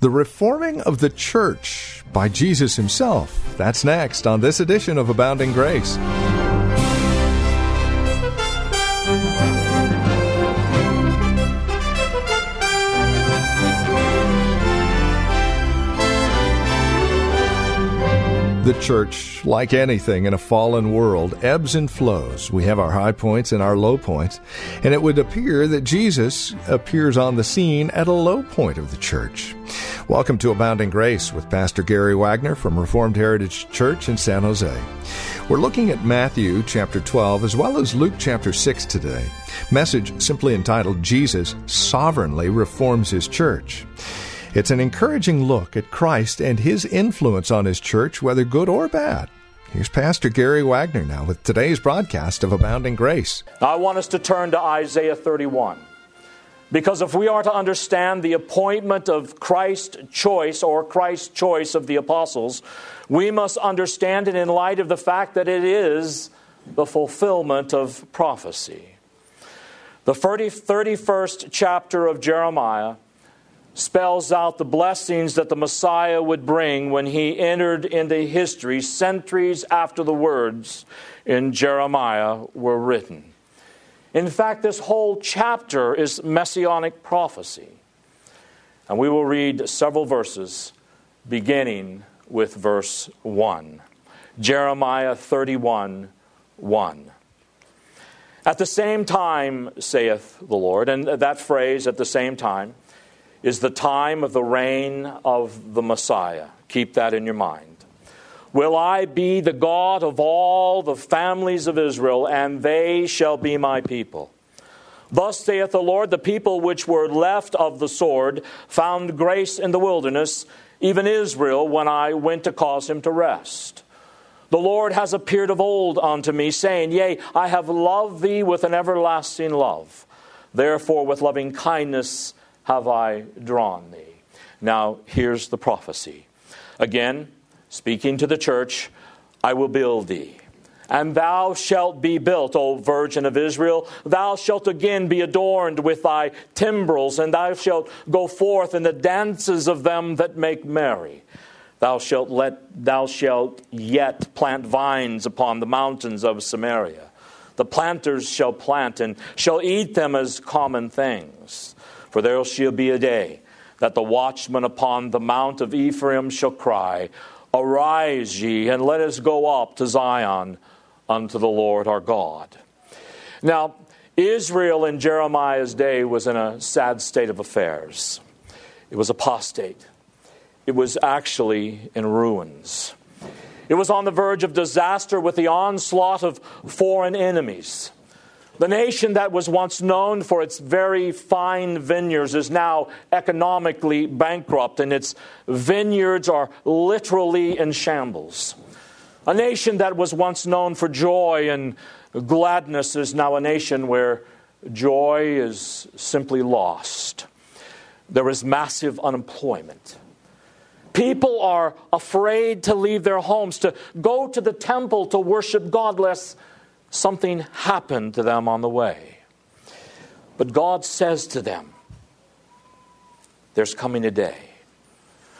The Reforming of the Church by Jesus Himself. That's next on this edition of Abounding Grace. The church, like anything in a fallen world, ebbs and flows. We have our high points and our low points, and it would appear that Jesus appears on the scene at a low point of the church. Welcome to Abounding Grace with Pastor Gary Wagner from Reformed Heritage Church in San Jose. We're looking at Matthew chapter 12 as well as Luke chapter 6 today. Message simply entitled Jesus Sovereignly Reforms His Church. It's an encouraging look at Christ and his influence on his church, whether good or bad. Here's Pastor Gary Wagner now with today's broadcast of Abounding Grace. I want us to turn to Isaiah 31. Because if we are to understand the appointment of Christ's choice or Christ's choice of the apostles, we must understand it in light of the fact that it is the fulfillment of prophecy. The 31st chapter of Jeremiah spells out the blessings that the Messiah would bring when he entered into history centuries after the words in Jeremiah were written. In fact, this whole chapter is messianic prophecy. And we will read several verses beginning with verse 1. Jeremiah 31 1. At the same time, saith the Lord, and that phrase, at the same time, is the time of the reign of the Messiah. Keep that in your mind. Will I be the God of all the families of Israel, and they shall be my people? Thus saith the Lord, the people which were left of the sword found grace in the wilderness, even Israel, when I went to cause him to rest. The Lord has appeared of old unto me, saying, Yea, I have loved thee with an everlasting love. Therefore, with loving kindness have I drawn thee. Now, here's the prophecy. Again, speaking to the church, I will build thee. And thou shalt be built, O Virgin of Israel. Thou shalt again be adorned with thy timbrels, and thou shalt go forth in the dances of them that make merry. Thou shalt, let, thou shalt yet plant vines upon the mountains of Samaria. The planters shall plant and shall eat them as common things. For there shall be a day that the watchman upon the mount of Ephraim shall cry, Arise ye, and let us go up to Zion unto the Lord our God. Now, Israel in Jeremiah's day was in a sad state of affairs. It was apostate. It was actually in ruins. It was on the verge of disaster with the onslaught of foreign enemies. The nation that was once known for its very fine vineyards is now economically bankrupt, and its vineyards are literally in shambles. A nation that was once known for joy and gladness is now a nation where joy is simply lost. There is massive unemployment. People are afraid to leave their homes, to go to the temple to worship God, lest something happened to them on the way. But God says to them, There's coming a day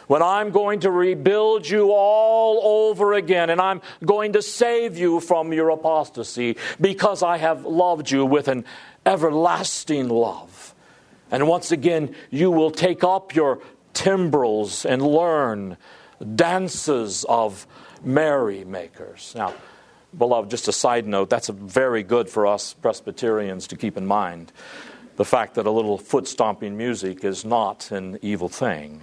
when I'm going to rebuild you all over again, and I'm going to save you from your apostasy because I have loved you with an everlasting love. And once again, you will take up your timbrels and learn dances of merrymakers. Now, Beloved, just a side note, that's very good for us Presbyterians to keep in mind. The fact that a little foot stomping music is not an evil thing.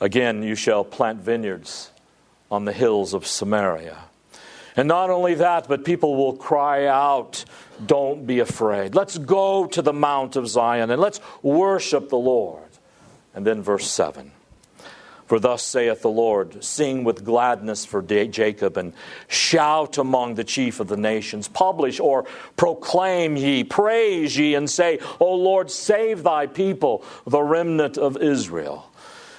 Again, you shall plant vineyards on the hills of Samaria. And not only that, but people will cry out, Don't be afraid. Let's go to the Mount of Zion and let's worship the Lord. And then verse 7. For thus saith the Lord Sing with gladness for Jacob, and shout among the chief of the nations. Publish or proclaim ye, praise ye, and say, O Lord, save thy people, the remnant of Israel.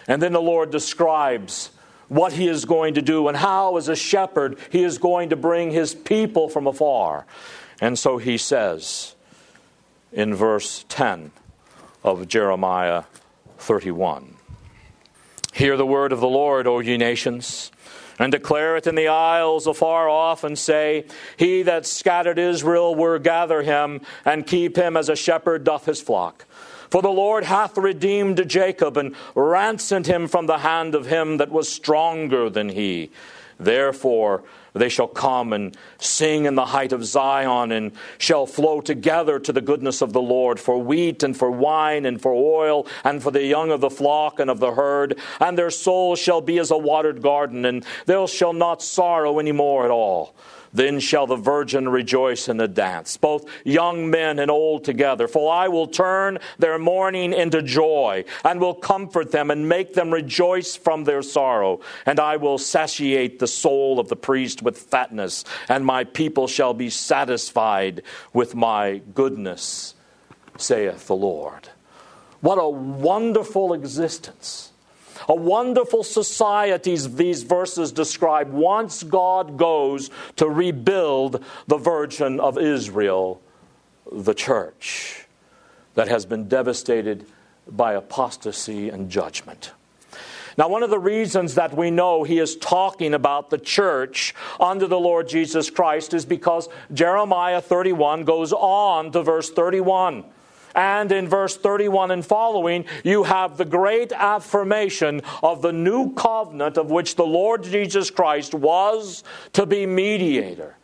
And then the Lord describes what he is going to do and how, as a shepherd, he is going to bring his people from afar. And so he says in verse 10 of Jeremiah 31 Hear the word of the Lord, O ye nations, and declare it in the isles afar off, and say, He that scattered Israel will gather him, and keep him as a shepherd doth his flock. For the Lord hath redeemed Jacob, and ransomed him from the hand of him that was stronger than he. Therefore, they shall come and sing in the height of Zion and shall flow together to the goodness of the Lord for wheat and for wine and for oil and for the young of the flock and of the herd. And their souls shall be as a watered garden, and they shall not sorrow any more at all. Then shall the virgin rejoice in the dance, both young men and old together. For I will turn their mourning into joy, and will comfort them, and make them rejoice from their sorrow. And I will satiate the soul of the priest with fatness, and my people shall be satisfied with my goodness, saith the Lord. What a wonderful existence a wonderful society these verses describe once God goes to rebuild the Virgin of Israel, the church that has been devastated by apostasy and judgment. Now, one of the reasons that we know he is talking about the church under the Lord Jesus Christ is because Jeremiah 31 goes on to verse 31. And in verse 31 and following, you have the great affirmation of the new covenant of which the Lord Jesus Christ was to be mediator.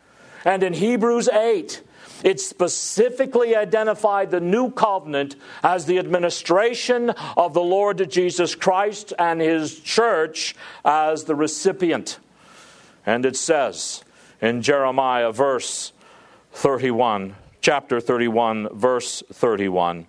And in Hebrews 8, it specifically identified the new covenant as the administration of the Lord Jesus Christ and his church as the recipient. And it says in Jeremiah, verse 31 chapter 31, verse 31.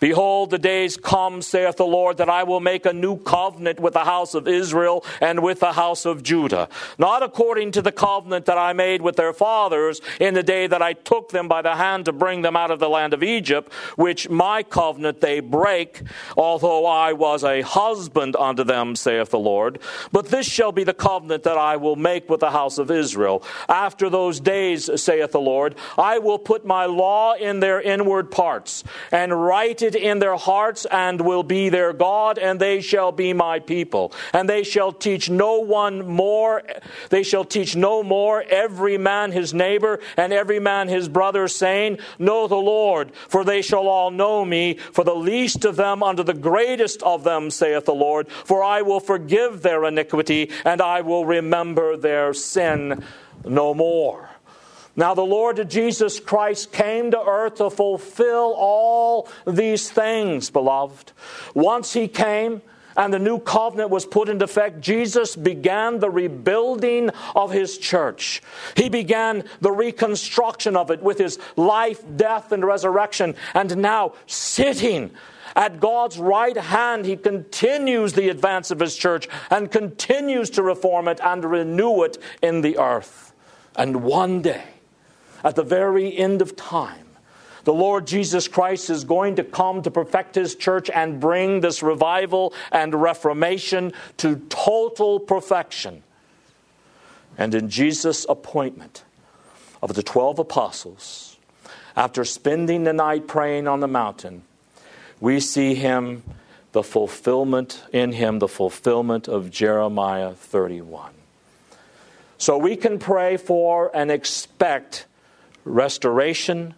Behold, the days come, saith the Lord, that I will make a new covenant with the house of Israel and with the house of Judah. Not according to the covenant that I made with their fathers in the day that I took them by the hand to bring them out of the land of Egypt, which my covenant they break, although I was a husband unto them, saith the Lord. But this shall be the covenant that I will make with the house of Israel. After those days, saith the Lord, I will put my law in their inward parts and write it in their hearts and will be their God, and they shall be my people. And they shall teach no one more, they shall teach no more every man his neighbor and every man his brother, saying, Know the Lord, for they shall all know me, for the least of them unto the greatest of them, saith the Lord. For I will forgive their iniquity, and I will remember their sin no more. Now, the Lord Jesus Christ came to earth to fulfill all these things, beloved. Once He came, and the new covenant was put into effect, Jesus began the rebuilding of his church. He began the reconstruction of it with his life, death, and resurrection. And now, sitting at God's right hand, he continues the advance of his church and continues to reform it and renew it in the earth. And one day, at the very end of time, the Lord Jesus Christ is going to come to perfect his church and bring this revival and reformation to total perfection. And in Jesus' appointment of the 12 apostles, after spending the night praying on the mountain, we see him, the fulfillment in him, the fulfillment of Jeremiah 31. So we can pray for and expect restoration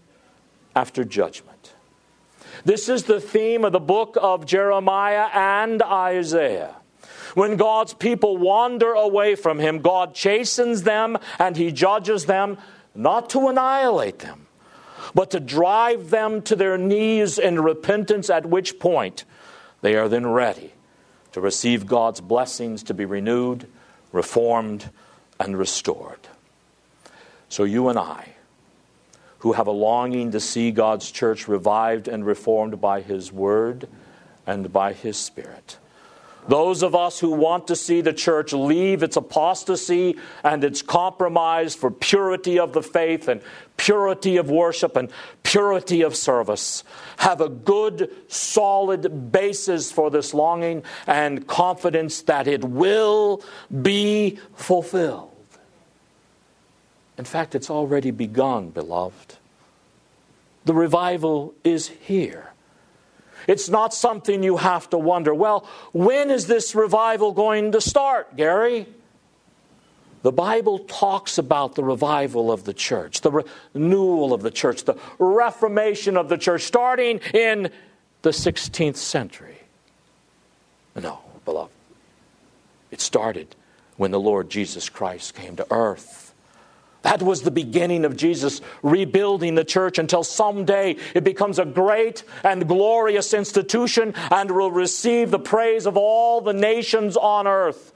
after judgment. This is the theme of the book of Jeremiah and Isaiah. When God's people wander away from Him, God chastens them and He judges them not to annihilate them, but to drive them to their knees in repentance, at which point they are then ready to receive God's blessings to be renewed, reformed, and restored. So you and I, who have a longing to see God's church revived and reformed by His Word, and by His Spirit. Those of us who want to see the church leave its apostasy and its compromise for purity of the faith and purity of worship and purity of service have a good, solid basis for this longing and confidence that it will be fulfilled. In fact, it's already begun, beloved. The revival is here. It's not something you have to wonder, well, when is this revival going to start, Gary? The Bible talks about the revival of the church, the renewal of the church, the reformation of the church, starting in the 16th century. No, beloved. It started when the Lord Jesus Christ came to earth that was the beginning of Jesus rebuilding the church until someday it becomes a great and glorious institution and will receive the praise of all the nations on earth.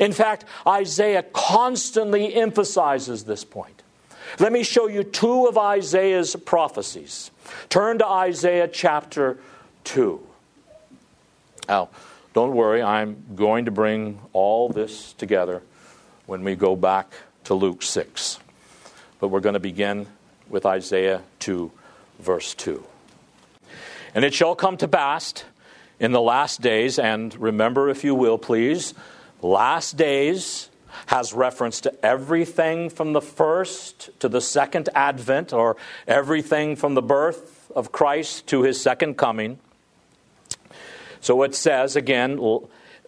In fact, Isaiah constantly emphasizes this point. Let me show you two of Isaiah's prophecies. Turn to Isaiah chapter 2. Now, don't worry, I'm going to bring all this together when we go back to Luke 6 but we're going to begin with Isaiah 2, verse 2. And it shall come to pass in the last days, and remember, if you will, please, last days has reference to everything from the first to the second advent, or everything from the birth of Christ to his second coming. So it says again,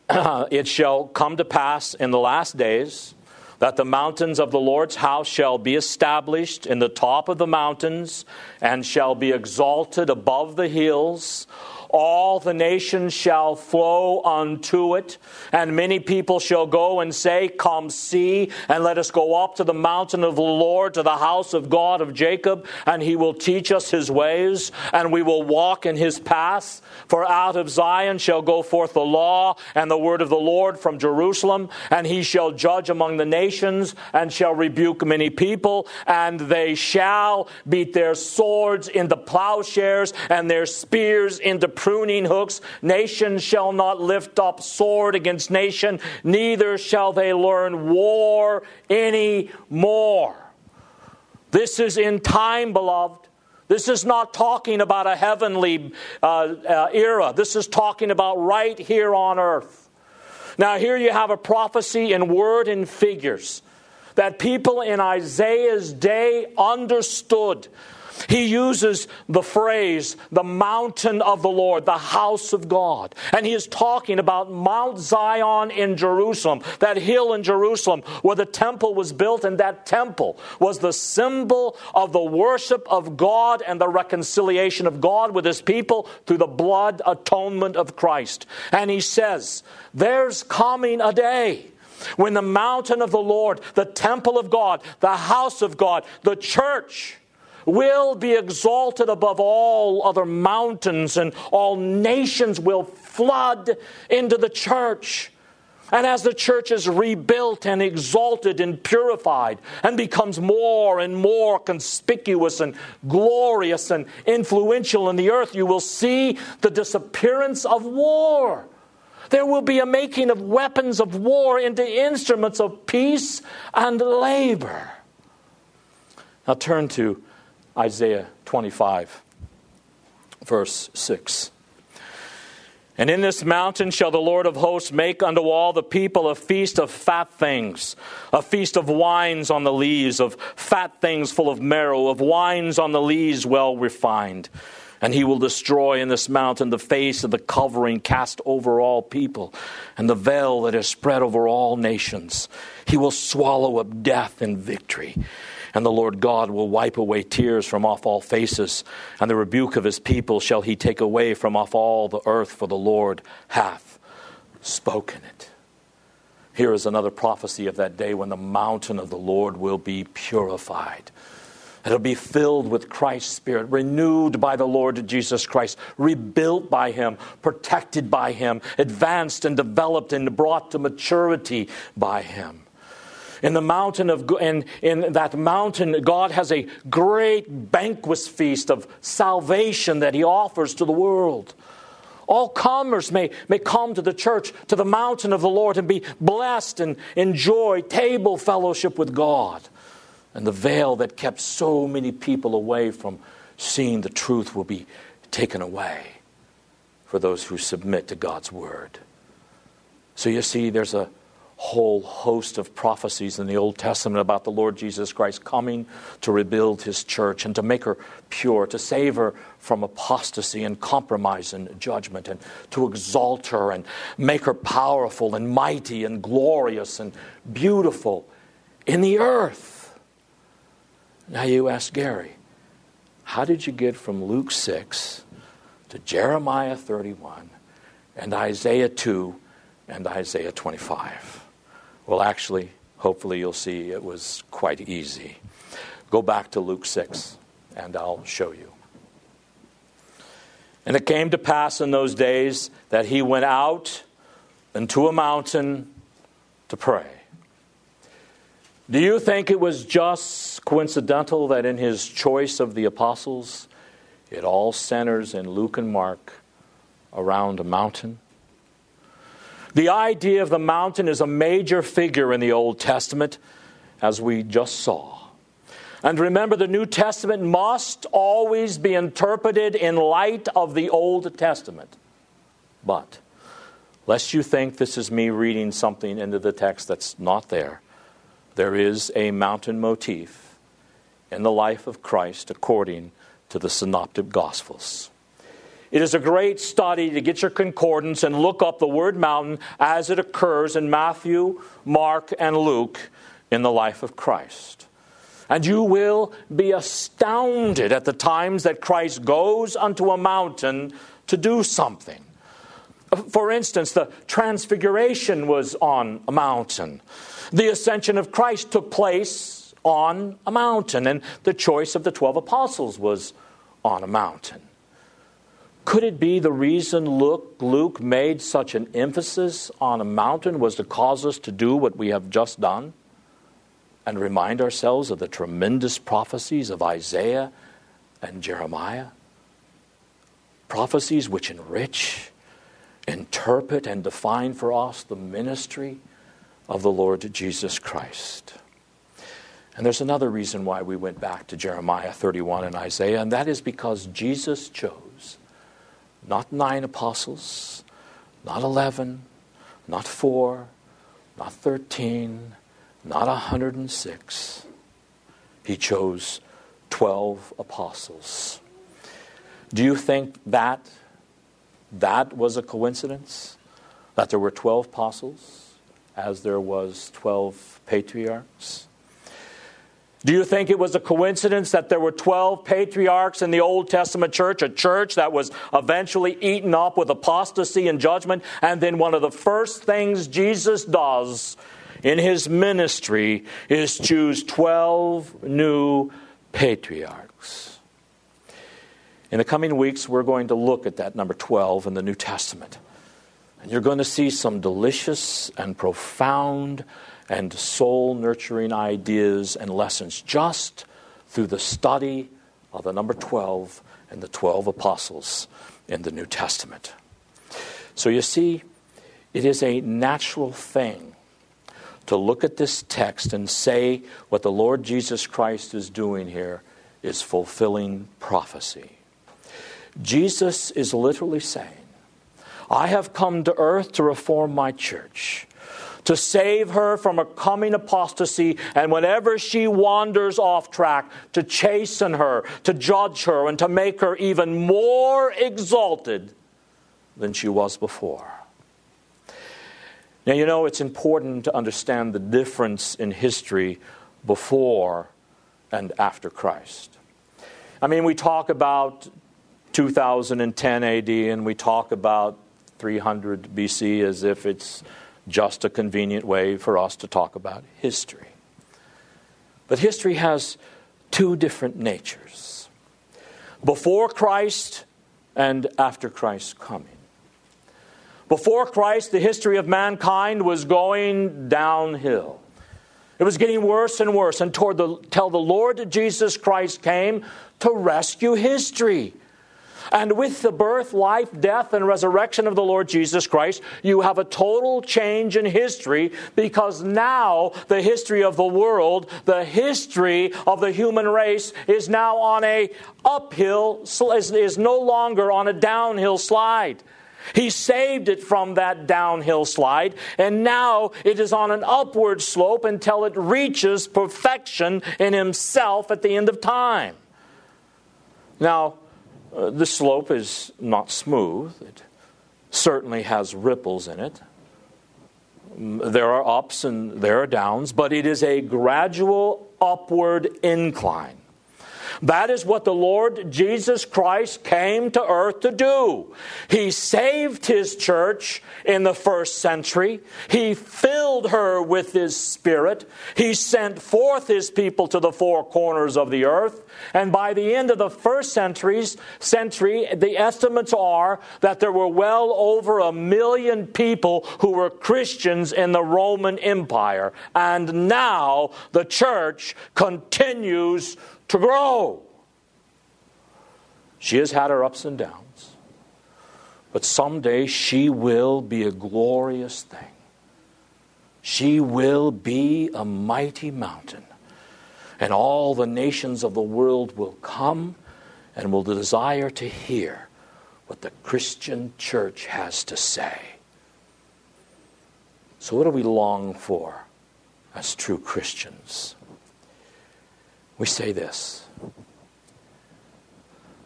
it shall come to pass in the last days that the mountains of the Lord's house shall be established in the top of the mountains and shall be exalted above the hills. All the nations shall flow unto it, and many people shall go and say, Come see, and let us go up to the mountain of the Lord, to the house of God of Jacob, and he will teach us his ways, and we will walk in his paths. For out of Zion shall go forth the law and the word of the Lord from Jerusalem, and he shall judge among the nations, and shall rebuke many people, and they shall beat their swords into plowshares, and their spears into pruning hooks. Nation shall not lift up sword against nation, neither shall they learn war any more. This is in time, beloved. This is not talking about a heavenly uh, uh, era. This is talking about right here on earth. Now, here you have a prophecy in word and figures that people in Isaiah's day understood he uses the phrase, the mountain of the Lord, the house of God. And he is talking about Mount Zion in Jerusalem, that hill in Jerusalem where the temple was built, and that temple was the symbol of the worship of God and the reconciliation of God with his people through the blood atonement of Christ. And he says, There's coming a day when the mountain of the Lord, the temple of God, the house of God, the church, will be exalted above all other mountains, and all nations will flood into the church. And as the church is rebuilt and exalted and purified and becomes more and more conspicuous and glorious and influential in the earth, you will see the disappearance of war. There will be a making of weapons of war into instruments of peace and labor. Now turn to Isaiah 25, verse 6. And in this mountain shall the Lord of hosts make unto all the people a feast of fat things, a feast of wines on the lees, of fat things full of marrow, of wines on the lees well refined. And he will destroy in this mountain the face of the covering cast over all people, and the veil that is spread over all nations. He will swallow up death in victory and the Lord God will wipe away tears from off all faces, and the rebuke of his people shall he take away from off all the earth, for the Lord hath spoken it. Here is another prophecy of that day when the mountain of the Lord will be purified. It'll be filled with Christ's Spirit, renewed by the Lord Jesus Christ, rebuilt by Him, protected by Him, advanced and developed and brought to maturity by Him. In the mountain of in, in that mountain, God has a great banquet feast of salvation that He offers to the world. all comers may, may come to the church, to the mountain of the Lord, and be blessed and enjoy table fellowship with God. And the veil that kept so many people away from seeing the truth will be taken away for those who submit to God's word. So you see, there's a whole host of prophecies in the Old Testament about the Lord Jesus Christ coming to rebuild his church and to make her pure, to save her from apostasy and compromise and judgment, and to exalt her and make her powerful and mighty and glorious and beautiful in the earth. Now you ask Gary, how did you get from Luke 6 to Jeremiah 31 and Isaiah 2 and Isaiah 25? Well, actually, hopefully you'll see it was quite easy. Go back to Luke 6, and I'll show you. And it came to pass in those days that he went out into a mountain to pray. Do you think it was just coincidental that in his choice of the apostles, it all centers in Luke and Mark around a mountain? The idea of the mountain is a major figure in the Old Testament, as we just saw. And remember, the New Testament must always be interpreted in light of the Old Testament. But, lest you think this is me reading something into the text that's not there, there is a mountain motif in the life of Christ according to the Synoptic Gospels. It is a great study to get your concordance and look up the word mountain as it occurs in Matthew, Mark, and Luke in the life of Christ. And you will be astounded at the times that Christ goes unto a mountain to do something. For instance, the transfiguration was on a mountain. The ascension of Christ took place on a mountain, and the choice of the 12 apostles was on a mountain. Could it be the reason Luke, Luke made such an emphasis on a mountain was to cause us to do what we have just done and remind ourselves of the tremendous prophecies of Isaiah and Jeremiah? Prophecies which enrich, interpret, and define for us the ministry of the Lord Jesus Christ. And there's another reason why we went back to Jeremiah 31 and Isaiah, and that is because Jesus chose not nine apostles, not 11, not four, not 13, not 106. He chose 12 apostles. Do you think that that was a coincidence? That there were 12 apostles as there was 12 patriarchs? Do you think it was a coincidence that there were 12 patriarchs in the Old Testament church, a church that was eventually eaten up with apostasy and judgment? And then one of the first things Jesus does in his ministry is choose 12 new patriarchs. In the coming weeks, we're going to look at that number 12 in the New Testament. And you're going to see some delicious and profound and soul nurturing ideas and lessons just through the study of the number 12 and the 12 apostles in the New Testament. So you see, it is a natural thing to look at this text and say what the Lord Jesus Christ is doing here is fulfilling prophecy. Jesus is literally saying, I have come to earth to reform my church to save her from a coming apostasy, and whenever she wanders off track, to chasten her, to judge her, and to make her even more exalted than she was before. Now, you know, it's important to understand the difference in history before and after Christ. I mean, we talk about 2010 AD and we talk about 300 BC as if it's just a convenient way for us to talk about history. But history has two different natures before Christ and after Christ's coming. Before Christ, the history of mankind was going downhill. It was getting worse and worse until the, the Lord Jesus Christ came to rescue history. And with the birth, life, death, and resurrection of the Lord Jesus Christ, you have a total change in history because now the history of the world, the history of the human race is now on a uphill, is no longer on a downhill slide. He saved it from that downhill slide, and now it is on an upward slope until it reaches perfection in Himself at the end of time. Now, uh, the slope is not smooth, it certainly has ripples in it. There are ups and there are downs, but it is a gradual upward incline. That is what the Lord Jesus Christ came to earth to do. He saved his church in the first century. He filled her with his spirit. He sent forth his people to the four corners of the earth. And by the end of the first centuries, century, the estimates are that there were well over a million people who were Christians in the Roman Empire. And now the church continues to grow. She has had her ups and downs, but someday she will be a glorious thing. She will be a mighty mountain, and all the nations of the world will come and will desire to hear what the Christian church has to say. So, what do we long for as true Christians? We say this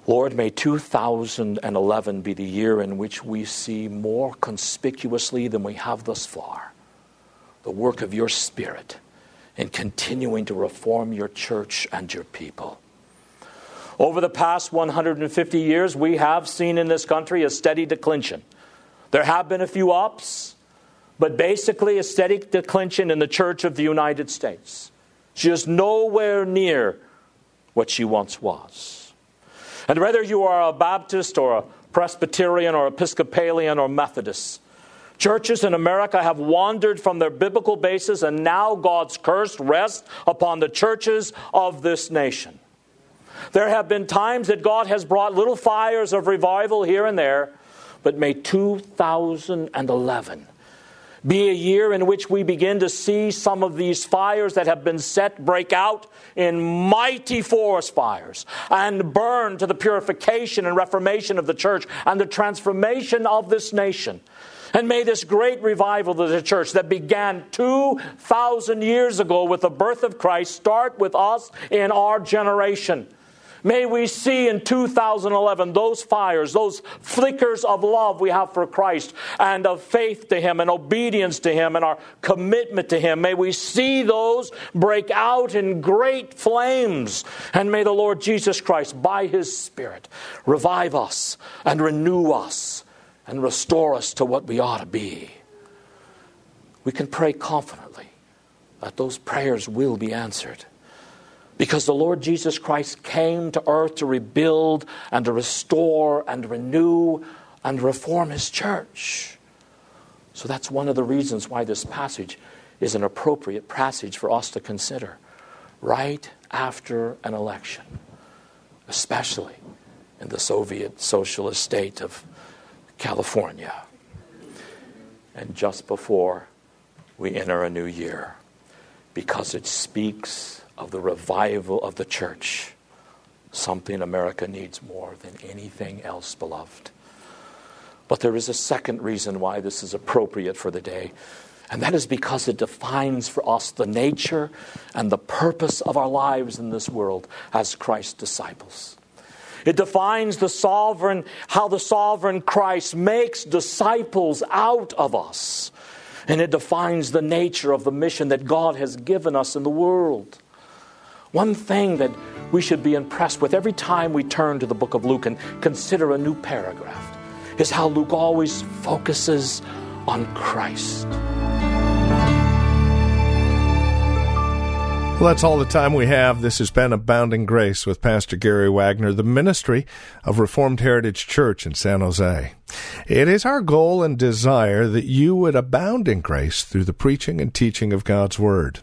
Lord, may 2011 be the year in which we see more conspicuously than we have thus far the work of your Spirit in continuing to reform your church and your people. Over the past 150 years, we have seen in this country a steady declension. There have been a few ups, but basically a steady declension in the Church of the United States. She is nowhere near what she once was. And whether you are a Baptist or a Presbyterian or Episcopalian or Methodist, churches in America have wandered from their biblical basis, and now God's curse rests upon the churches of this nation. There have been times that God has brought little fires of revival here and there, but may 2011 be a year in which we begin to see some of these fires that have been set break out in mighty forest fires and burn to the purification and reformation of the church and the transformation of this nation. And may this great revival of the church that began 2,000 years ago with the birth of Christ start with us in our generation. May we see in 2011 those fires, those flickers of love we have for Christ and of faith to Him and obedience to Him and our commitment to Him. May we see those break out in great flames. And may the Lord Jesus Christ, by His Spirit, revive us and renew us and restore us to what we ought to be. We can pray confidently that those prayers will be answered. Because the Lord Jesus Christ came to earth to rebuild and to restore and renew and reform his church. So that's one of the reasons why this passage is an appropriate passage for us to consider right after an election, especially in the Soviet socialist state of California, and just before we enter a new year, because it speaks of the revival of the church, something America needs more than anything else, beloved. But there is a second reason why this is appropriate for the day, and that is because it defines for us the nature and the purpose of our lives in this world as Christ's disciples. It defines the sovereign, how the sovereign Christ makes disciples out of us. And it defines the nature of the mission that God has given us in the world. One thing that we should be impressed with every time we turn to the book of Luke and consider a new paragraph is how Luke always focuses on Christ. Well, that's all the time we have. This has been Abounding Grace with Pastor Gary Wagner, the ministry of Reformed Heritage Church in San Jose. It is our goal and desire that you would abound in grace through the preaching and teaching of God's Word.